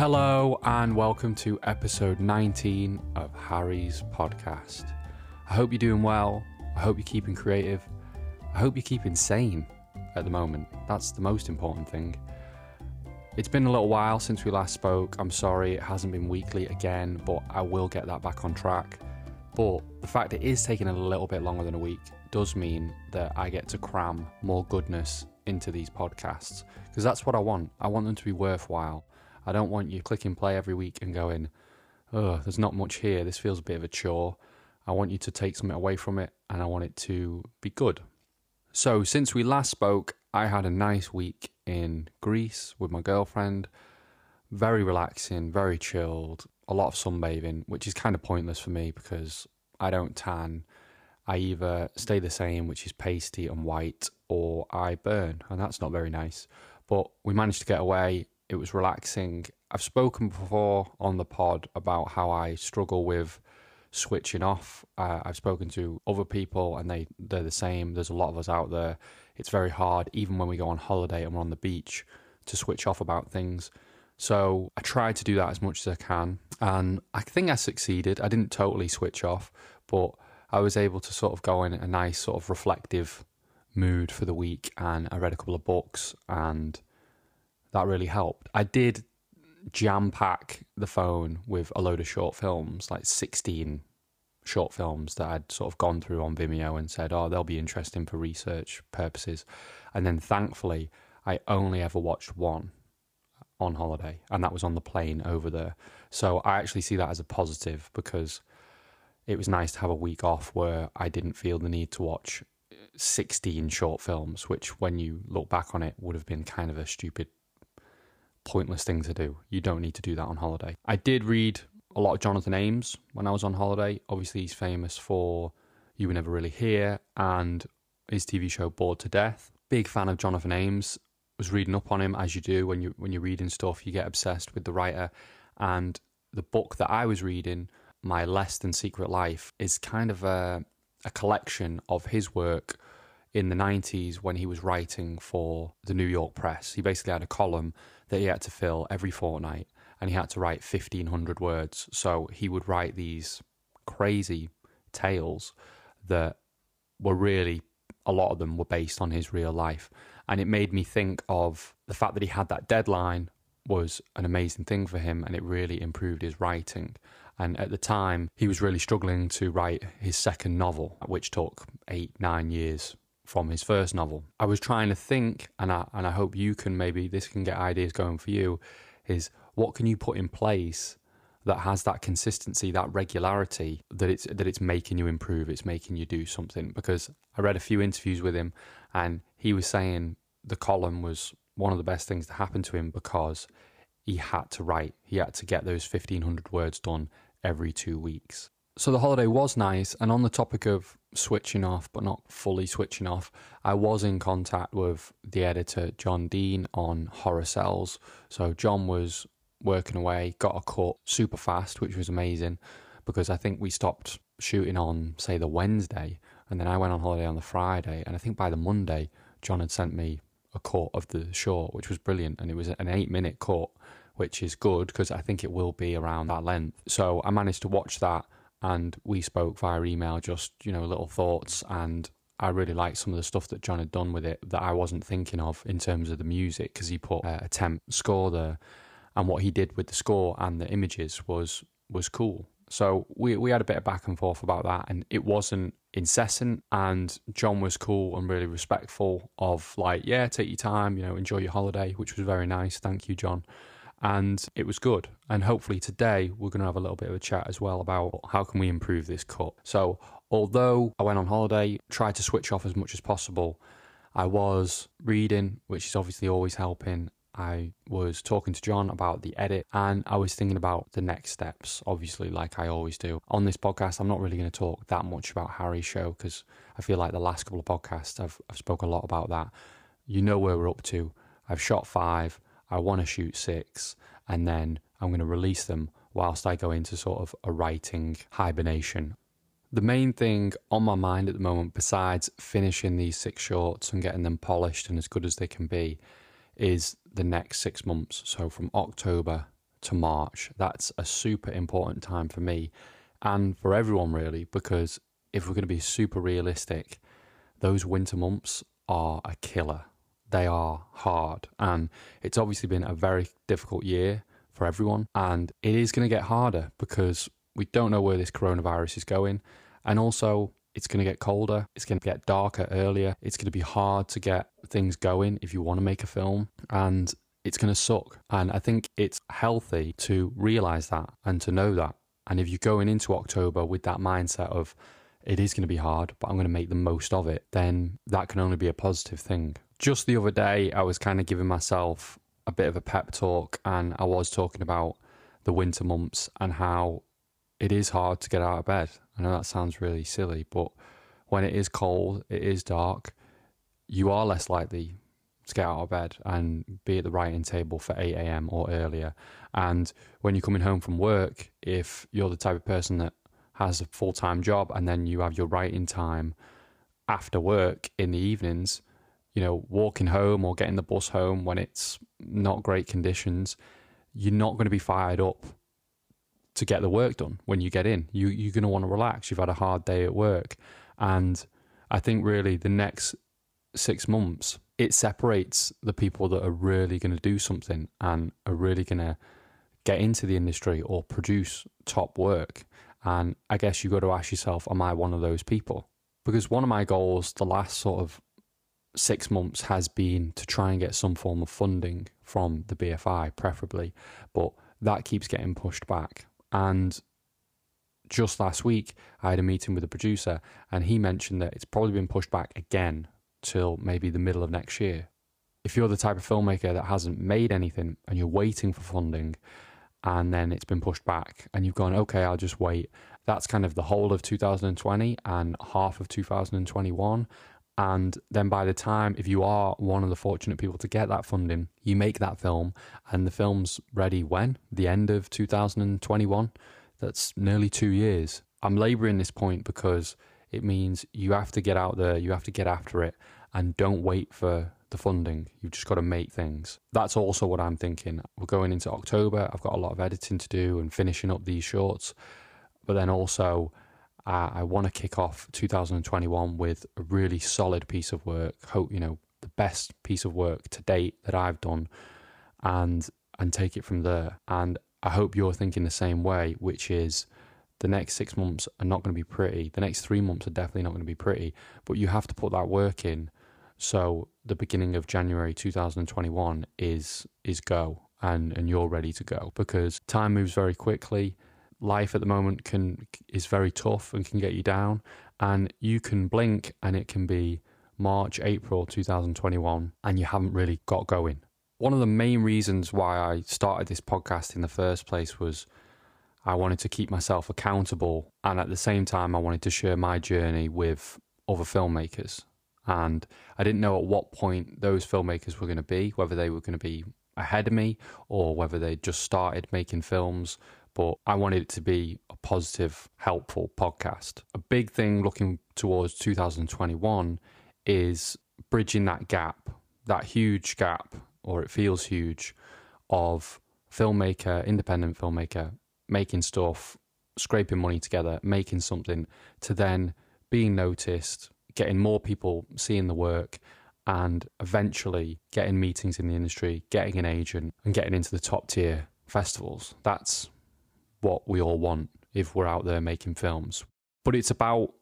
Hello, and welcome to episode 19 of Harry's podcast. I hope you're doing well. I hope you're keeping creative. I hope you're keeping sane at the moment. That's the most important thing. It's been a little while since we last spoke. I'm sorry it hasn't been weekly again, but I will get that back on track. But the fact it is taking a little bit longer than a week does mean that I get to cram more goodness into these podcasts because that's what I want. I want them to be worthwhile. I don't want you clicking play every week and going, oh, there's not much here. This feels a bit of a chore. I want you to take something away from it and I want it to be good. So, since we last spoke, I had a nice week in Greece with my girlfriend. Very relaxing, very chilled, a lot of sunbathing, which is kind of pointless for me because I don't tan. I either stay the same, which is pasty and white, or I burn, and that's not very nice. But we managed to get away. It was relaxing. I've spoken before on the pod about how I struggle with switching off. Uh, I've spoken to other people, and they they're the same. There's a lot of us out there. It's very hard, even when we go on holiday and we're on the beach, to switch off about things. So I tried to do that as much as I can, and I think I succeeded. I didn't totally switch off, but I was able to sort of go in a nice sort of reflective mood for the week, and I read a couple of books, and that really helped. I did jam pack the phone with a load of short films, like 16 short films that I'd sort of gone through on Vimeo and said, oh, they'll be interesting for research purposes. And then thankfully, I only ever watched one on holiday, and that was on the plane over there. So I actually see that as a positive because it was nice to have a week off where I didn't feel the need to watch 16 short films, which, when you look back on it, would have been kind of a stupid, pointless thing to do. You don't need to do that on holiday. I did read a lot of Jonathan Ames when I was on holiday. Obviously, he's famous for You Were Never Really Here and his TV show Bored to Death. Big fan of Jonathan Ames. Was reading up on him as you do when you when you're reading stuff, you get obsessed with the writer. And the book that I was reading my Less Than Secret Life is kind of a, a collection of his work in the 90s when he was writing for the New York Press. He basically had a column that he had to fill every fortnight and he had to write 1500 words. So he would write these crazy tales that were really, a lot of them were based on his real life. And it made me think of the fact that he had that deadline was an amazing thing for him and it really improved his writing. And at the time, he was really struggling to write his second novel, which took eight, nine years from his first novel. I was trying to think, and I, and I hope you can maybe, this can get ideas going for you, is what can you put in place that has that consistency, that regularity, that it's that it's making you improve, it's making you do something. Because I read a few interviews with him, and he was saying the column was one of the best things to happen to him because he had to write, he had to get those fifteen hundred words done every two weeks. So the holiday was nice. And on the topic of switching off, but not fully switching off, I was in contact with the editor, John Dean, on Horror Cells. So John was working away, got a cut super fast, which was amazing because I think we stopped shooting on, say, the Wednesday. And then I went on holiday on the Friday. And I think by the Monday, John had sent me a cut of the short, which was brilliant. And it was an eight minute cut which is good because I think it will be around that length. So I managed to watch that and we spoke via email, just, you know, little thoughts. And I really liked some of the stuff that John had done with it that I wasn't thinking of in terms of the music because he put uh, a temp score there. And what he did with the score and the images was was cool. So we we had a bit of back and forth about that, and it wasn't incessant. And John was cool and really respectful of like, yeah, take your time, you know, enjoy your holiday, which was very nice. Thank you, John and it was good. And hopefully today we're going to have a little bit of a chat as well about how can we improve this cut. So although I went on holiday, tried to switch off as much as possible, I was reading, which is obviously always helping. I was talking to John about the edit and I was thinking about the next steps, obviously, like I always do. On this podcast, I'm not really going to talk that much about Harry's show because I feel like the last couple of podcasts I've, I've spoken a lot about that. You know where we're up to. I've shot five. I want to shoot six, and then I'm going to release them whilst I go into sort of a writing hibernation. The main thing on my mind at the moment, besides finishing these six shorts and getting them polished and as good as they can be, is the next six months. So from October to March. That's a super important time for me and for everyone, really, because if we're going to be super realistic, those winter months are a killer. They are hard. And it's obviously been a very difficult year for everyone. And it is going to get harder because we don't know where this coronavirus is going. And also, it's going to get colder. It's going to get darker earlier. It's going to be hard to get things going if you want to make a film. And it's going to suck. And I think it's healthy to realize that and to know that. And if you're going into October with that mindset of, it is going to be hard, but I'm going to make the most of it, then that can only be a positive thing. Just the other day, I was kind of giving myself a bit of a pep talk, and I was talking about the winter months and how it is hard to get out of bed. I know that sounds really silly, but when it is cold, it is dark, you are less likely to get out of bed and be at the writing table for 8 a.m. or earlier. And when you're coming home from work, if you're the type of person that has a full time job and then you have your writing time after work in the evenings, you know, walking home or getting the bus home when it's not great conditions, you're not going to be fired up to get the work done when you get in. You you're going to want to relax. You've had a hard day at work, and I think really the next six months it separates the people that are really going to do something and are really going to get into the industry or produce top work and I guess you've got to ask yourself, am I one of those people? Because one of my goals the last sort of six months has been to try and get some form of funding from the BFI, preferably, but that keeps getting pushed back. And just last week, I had a meeting with a producer, and he mentioned that it's probably been pushed back again till maybe the middle of next year. If you're the type of filmmaker that hasn't made anything and you're waiting for funding, and then it's been pushed back and you've gone okay i'll just wait that's kind of the whole of 2020 and half of 2021 and then by the time if you are one of the fortunate people to get that funding you make that film and the film's ready when the end of 2021 that's nearly 2 years i'm laboring this point because it means you have to get out there you have to get after it and don't wait for the funding. You've just got to make things. That's also what I'm thinking. We're going into October. I've got a lot of editing to do and finishing up these shorts. But then also, uh, I want to kick off 2021 with a really solid piece of work. Hope, you know, the best piece of work to date that I've done and and take it from there. And I hope you're thinking the same way, which is the next six months are not going to be pretty. The next three months are definitely not going to be pretty, but you have to put that work in so the beginning of January 2021 is is go and and you're ready to go because time moves very quickly. Life at the moment can is very tough and can get you down and you can blink and it can be March, April 2021 and you haven't really got going. One of the main reasons why I started this podcast in the first place was I wanted to keep myself accountable and at the same time I wanted to share my journey with other filmmakers and I didn't know at what point those filmmakers were going to be, whether they were going to be ahead of me or whether they just started making films. But I wanted it to be a positive, helpful podcast. A big thing looking towards 2021 is bridging that gap, that huge gap, or it feels huge, of filmmaker, independent filmmaker, making stuff, scraping money together, making something, to then being noticed, getting more people seeing the work and eventually getting meetings in the industry, getting an agent, and getting into the top tier festivals. That's what we all want if we're out there making films. But it's about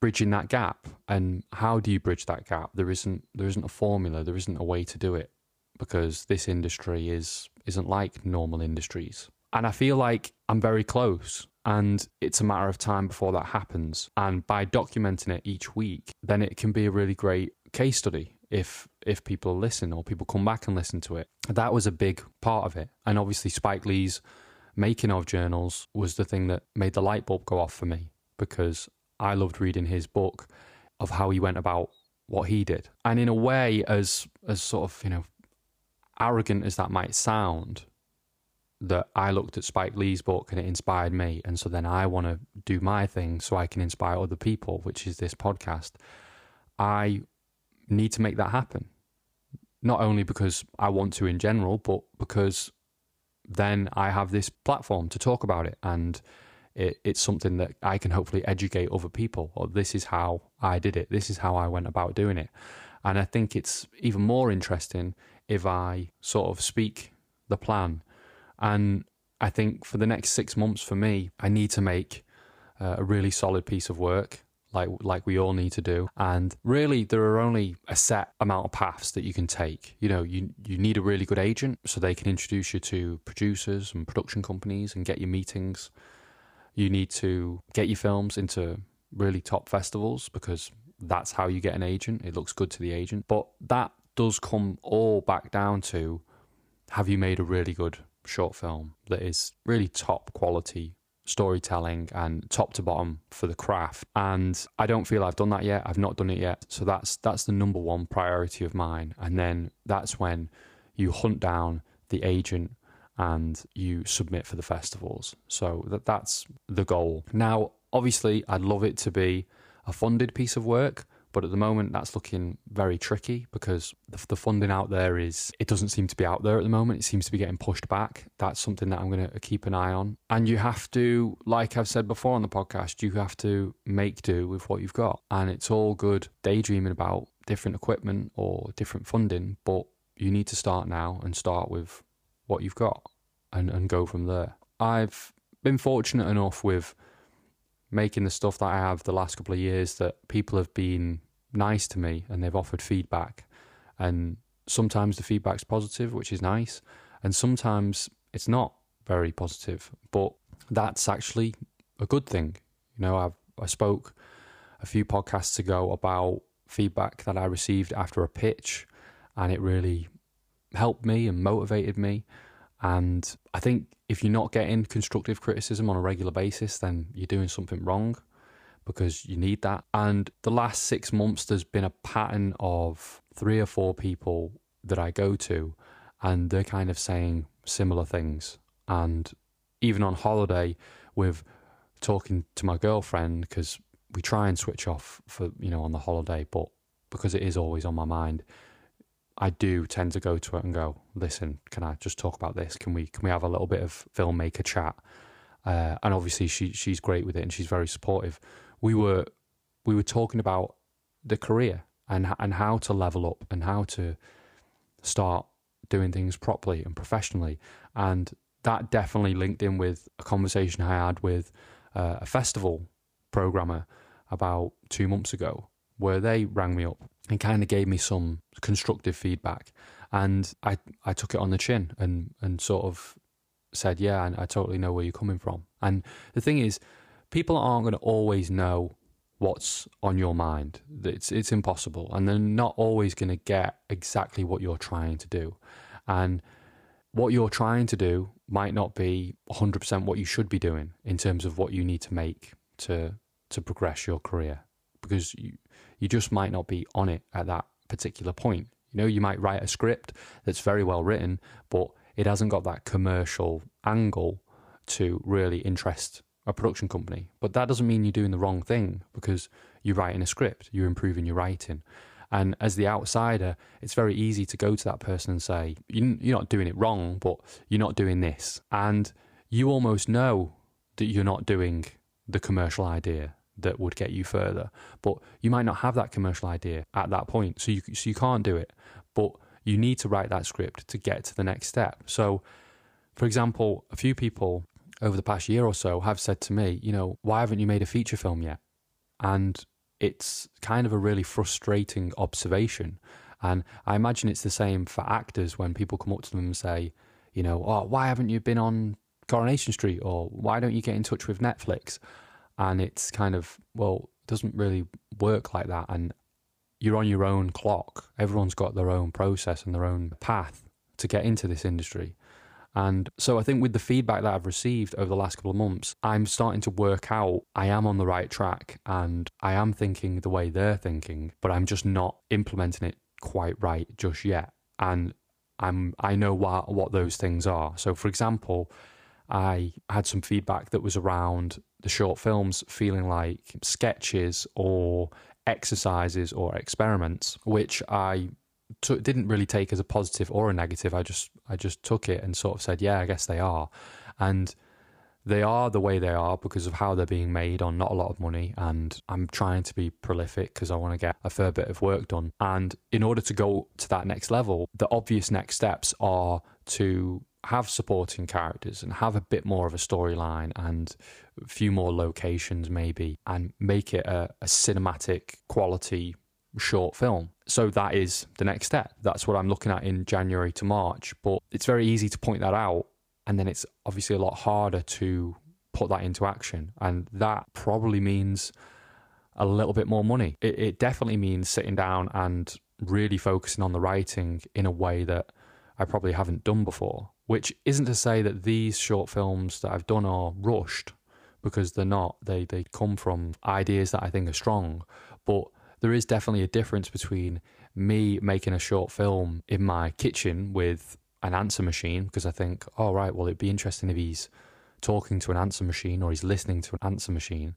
bridging that gap. And how do you bridge that gap? There isn't there isn't a formula, there isn't a way to do it because this industry is isn't like normal industries. And I feel like I'm very close and it's a matter of time before that happens. And by documenting it each week, then it can be a really great case study if if people listen or people come back and listen to it. That was a big part of it. And obviously Spike Lee's making of journals was the thing that made the light bulb go off for me because I loved reading his book of how he went about what he did. And in a way as as sort of, you know, arrogant as that might sound, that I looked at Spike Lee's book and it inspired me. And so then I want to do my thing so I can inspire other people, which is this podcast. I need to make that happen. Not only because I want to in general, but because then I have this platform to talk about it and it, it's something that I can hopefully educate other people. Or this is how I did it. This is how I went about doing it. And I think it's even more interesting if I sort of speak the plan. And I think for the next six months for me, I need to make uh, a really solid piece of work. Like, like we all need to do. And really, there are only a set amount of paths that you can take. You know, you, you need a really good agent so they can introduce you to producers and production companies and get you meetings you need to get your films into really top festivals because that's how you get an agent. It looks good to the agent. But that does come all back down to have you made a really good short film that is really top quality storytelling and top to bottom for the craft and I don't feel I've done that yet I've not done it yet so that's that's the number one priority of mine and then that's when you hunt down the agent and you submit for the festivals. So that that's the goal. Now, obviously, I'd love it to be a funded piece of work, but at the moment that's looking very tricky because the, the, funding out there is it doesn't seem to be out there at the moment. It seems to be getting pushed back. That's something that i'm going to keep an eye on. And you have to like i've said before on the podcast you have to make do with what you've got. And it's all good daydreaming about different equipment or different funding but you need to start now and start with what you've got and, and go from there. I've been fortunate enough with making the stuff that I have the last couple of years that people have been nice to me and they've offered feedback. And sometimes the feedback's positive, which is nice, and sometimes it's not very positive. But that's actually a good thing. You know, I've I spoke a few podcasts ago about feedback that I received after a pitch, and it really helped me and motivated me. And I think if you're not getting constructive criticism on a regular basis, then you're doing something wrong because you need that. And the last six months, there's been a pattern of three or four people that I go to, and they're kind of saying similar things. And even on holiday, with talking to my girlfriend, because we try and switch off for, you know, on the holiday, but because it is always on my mind, I do tend to go to it and go, listen, can I just talk about this? Can we can we have a little bit of filmmaker chat? Uh, and obviously she she's great with it and she's very supportive. We were we were talking about the career and and how to level up and how to start doing things properly and professionally, and that definitely linked in with a conversation I had with uh, a festival programmer about two months ago, where they rang me up and kind of gave me some constructive feedback. And I, I took it on the chin and, and sort of said, yeah, and I totally know where you're coming from. And the thing is, people aren't going to always know what's on your mind. It's, it's impossible. And they're not always going to get exactly what you're trying to do. And what you're trying to do might not be 100% what you should be doing in terms of what you need to make to, to progress your career because you, you just might not be on it at that particular point. You know, you might write a script that's very well written, but it hasn't got that commercial angle to really interest a production company. But that doesn't mean you're doing the wrong thing because you're writing a script, you're improving your writing. And as the outsider, it's very easy to go to that person and say, You're not doing it wrong, but you're not doing this. And you almost know that you're not doing the commercial idea that would get you further. But you might not have that commercial idea at that point, so you so you can't do it. But you need to write that script to get to the next step. So, for example, a few people over the past year or so have said to me, you know, why haven't you made a feature film yet? And it's kind of a really frustrating observation. And I imagine it's the same for actors when people come up to them and say, you know, oh, why haven't you been on Coronation Street? Or why don't you get in touch with Netflix? And it's kind of well doesn't really work like that and you're on your own clock everyone's got their own process and their own path to get into this industry and so I think with the feedback that I've received over the last couple of months, I'm starting to work out I am on the right track and I am thinking the way they're thinking, but I'm just not implementing it quite right just yet. And I'm I know what what those things are. So for example, I had some feedback that was around the short films feeling like sketches or exercises or experiments, which I t- didn't really take as a positive or a negative. I just I just took it and sort of said, yeah, I guess they are, and they are the way they are because of how they're being made on not a lot of money. And I'm trying to be prolific because I want to get a fair bit of work done. And in order to go to that next level, the obvious next steps are to have supporting characters and have a bit more of a storyline and a few more locations maybe and make it a, a cinematic quality short film. So that is the next step. That's what I'm looking at in January to March. But it's very easy to point that out. And then it's obviously a lot harder to put that into action. And that probably means a little bit more money. It, it definitely means sitting down and really focusing on the writing in a way that I probably haven't done before. Which isn't to say that these short films that I've done are rushed because they're not. They they come from ideas that I think are strong. But there is definitely a difference between me making a short film in my kitchen with an answer machine because I think, oh right, well it'd be interesting if he's talking to an answer machine or he's listening to an answer machine,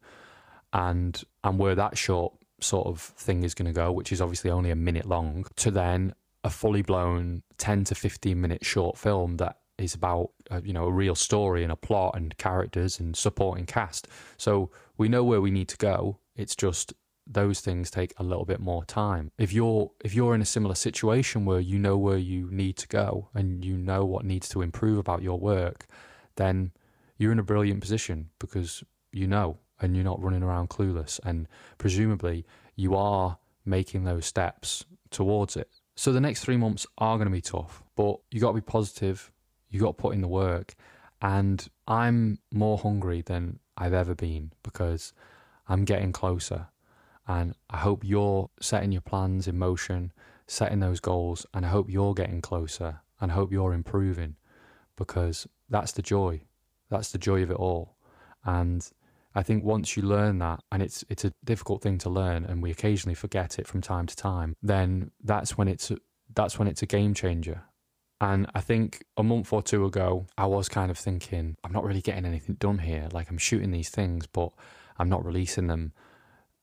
and and where that short sort of thing is going to go, which is obviously only a minute long, to then a fully blown ten to fifteen minute short film that is about uh, you know a real story and a plot and characters and supporting cast. So we know where we need to go. It's just those things take a little bit more time. If you're if you're in a similar situation where you know where you need to go and you know what needs to improve about your work, then you're in a brilliant position because you know and you're not running around clueless and presumably you are making those steps towards it. So the next 3 months are going to be tough, but you got to be positive, you got to put in the work and I'm more hungry than I've ever been because I'm getting closer and I hope you're setting your plans in motion, setting those goals, and I hope you're getting closer and I hope you're improving because that's the joy. That's the joy of it all. And I think once you learn that, and it's it's a difficult thing to learn, and we occasionally forget it from time to time, then that's when it's that's when it's a game changer. And I think a month or two ago, I was kind of thinking, I'm not really getting anything done here. Like I'm shooting these things, but I'm not releasing them.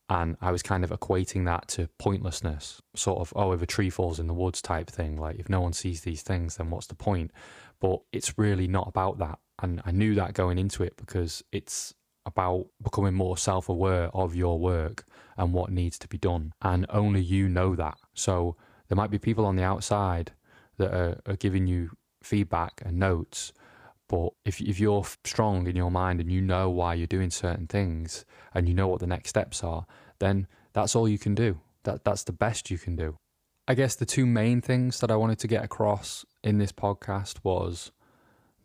And I was kind of equating that to pointlessness, sort of, oh, if a tree falls in the woods type thing. Like, if no one sees these things, then what's the point? But it's really not about that. And I knew that going into it because it's about becoming more self aware of your work and what needs to be done. And only you know that. So there might be people on the outside that are, are giving you feedback and notes but if if you're strong in your mind and you know why you're doing certain things and you know what the next steps are, then that's all you can do. That that's the best you can do. I guess the two main things that I wanted to get across in this podcast was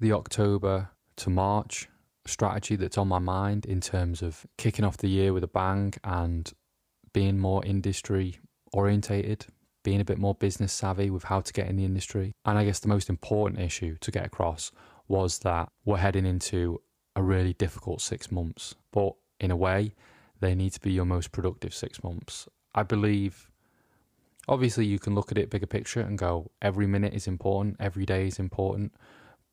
the October to March strategy that's on my mind in terms of kicking off the year with a bang and being more industry orientated, being a bit more business savvy with how to get in the industry. And I guess the most important issue to get across was that we're heading into a really difficult six months. But in a way, they need to be your most productive six months. I believe, obviously, you can look at it bigger picture and go, every minute is important, every day is important.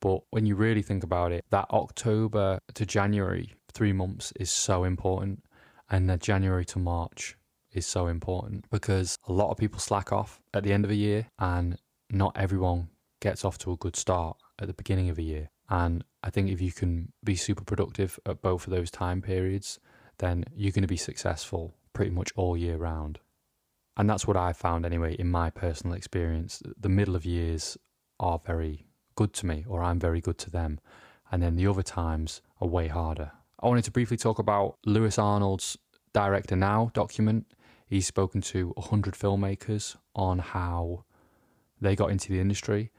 But when you really think about it, that October to January, three months is so important. And that January to March is so important because a lot of people slack off at the end of a year and not everyone gets off to a good start at the beginning of a year. And I think if you can be super productive at both of those time periods, then you're going to be successful pretty much all year round. And that's what I found anyway in my personal experience. The middle of years are very good to me, or I'm very good to them. And then the other times are way harder. I wanted to briefly talk about Lewis Arnold's Director Now document. He's spoken to 100 filmmakers on how they got into the industry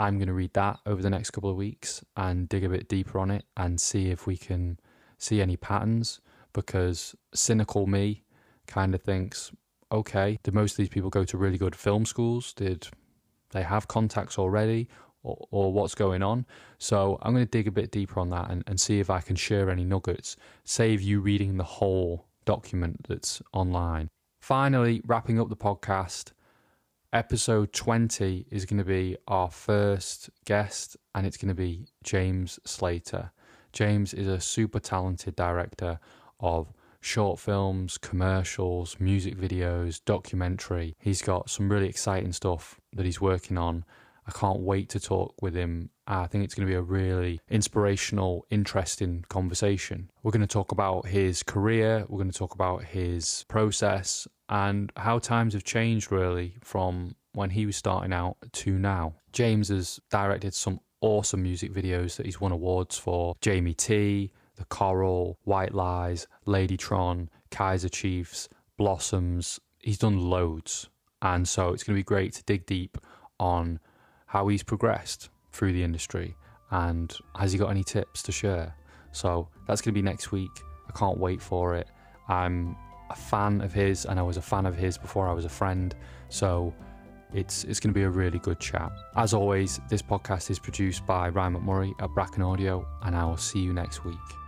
I'm going to read that over the next couple of weeks and dig a bit deeper on it and see if we can see any patterns because cynical me kind of thinks, okay, did most of these people go to really good film schools? Did they have contacts already? Or, or what's going on? So I'm going to dig a bit deeper on that and, and see if I can share any nuggets, save you reading the whole document that's online. Finally, wrapping up the podcast, episode 20 is going to be our first guest, and it's going to be James Slater. James is a super talented director of short films, commercials, music videos, documentary. He's got some really exciting stuff that he's working on. I can't wait to talk with him. I think it's going to be a really inspirational, interesting conversation. We're going to talk about his career, we're going to talk about his process, and how times have changed really from when he was starting out to now. James has directed some awesome music videos that he's won awards for Jamie T, The Coral, White Lies, Ladytron, Kaiser Chiefs, Blossoms. He's done loads. And so it's going to be great to dig deep on how he's progressed through the industry and has he got any tips to share. So that's going to be next week. I can't wait for it. I'm a fan of his and I was a fan of his before I was a friend. So it's it's going to be a really good chat. As always, this podcast is produced by Ryan McMurray at Bracken Audio, and I will see you next week.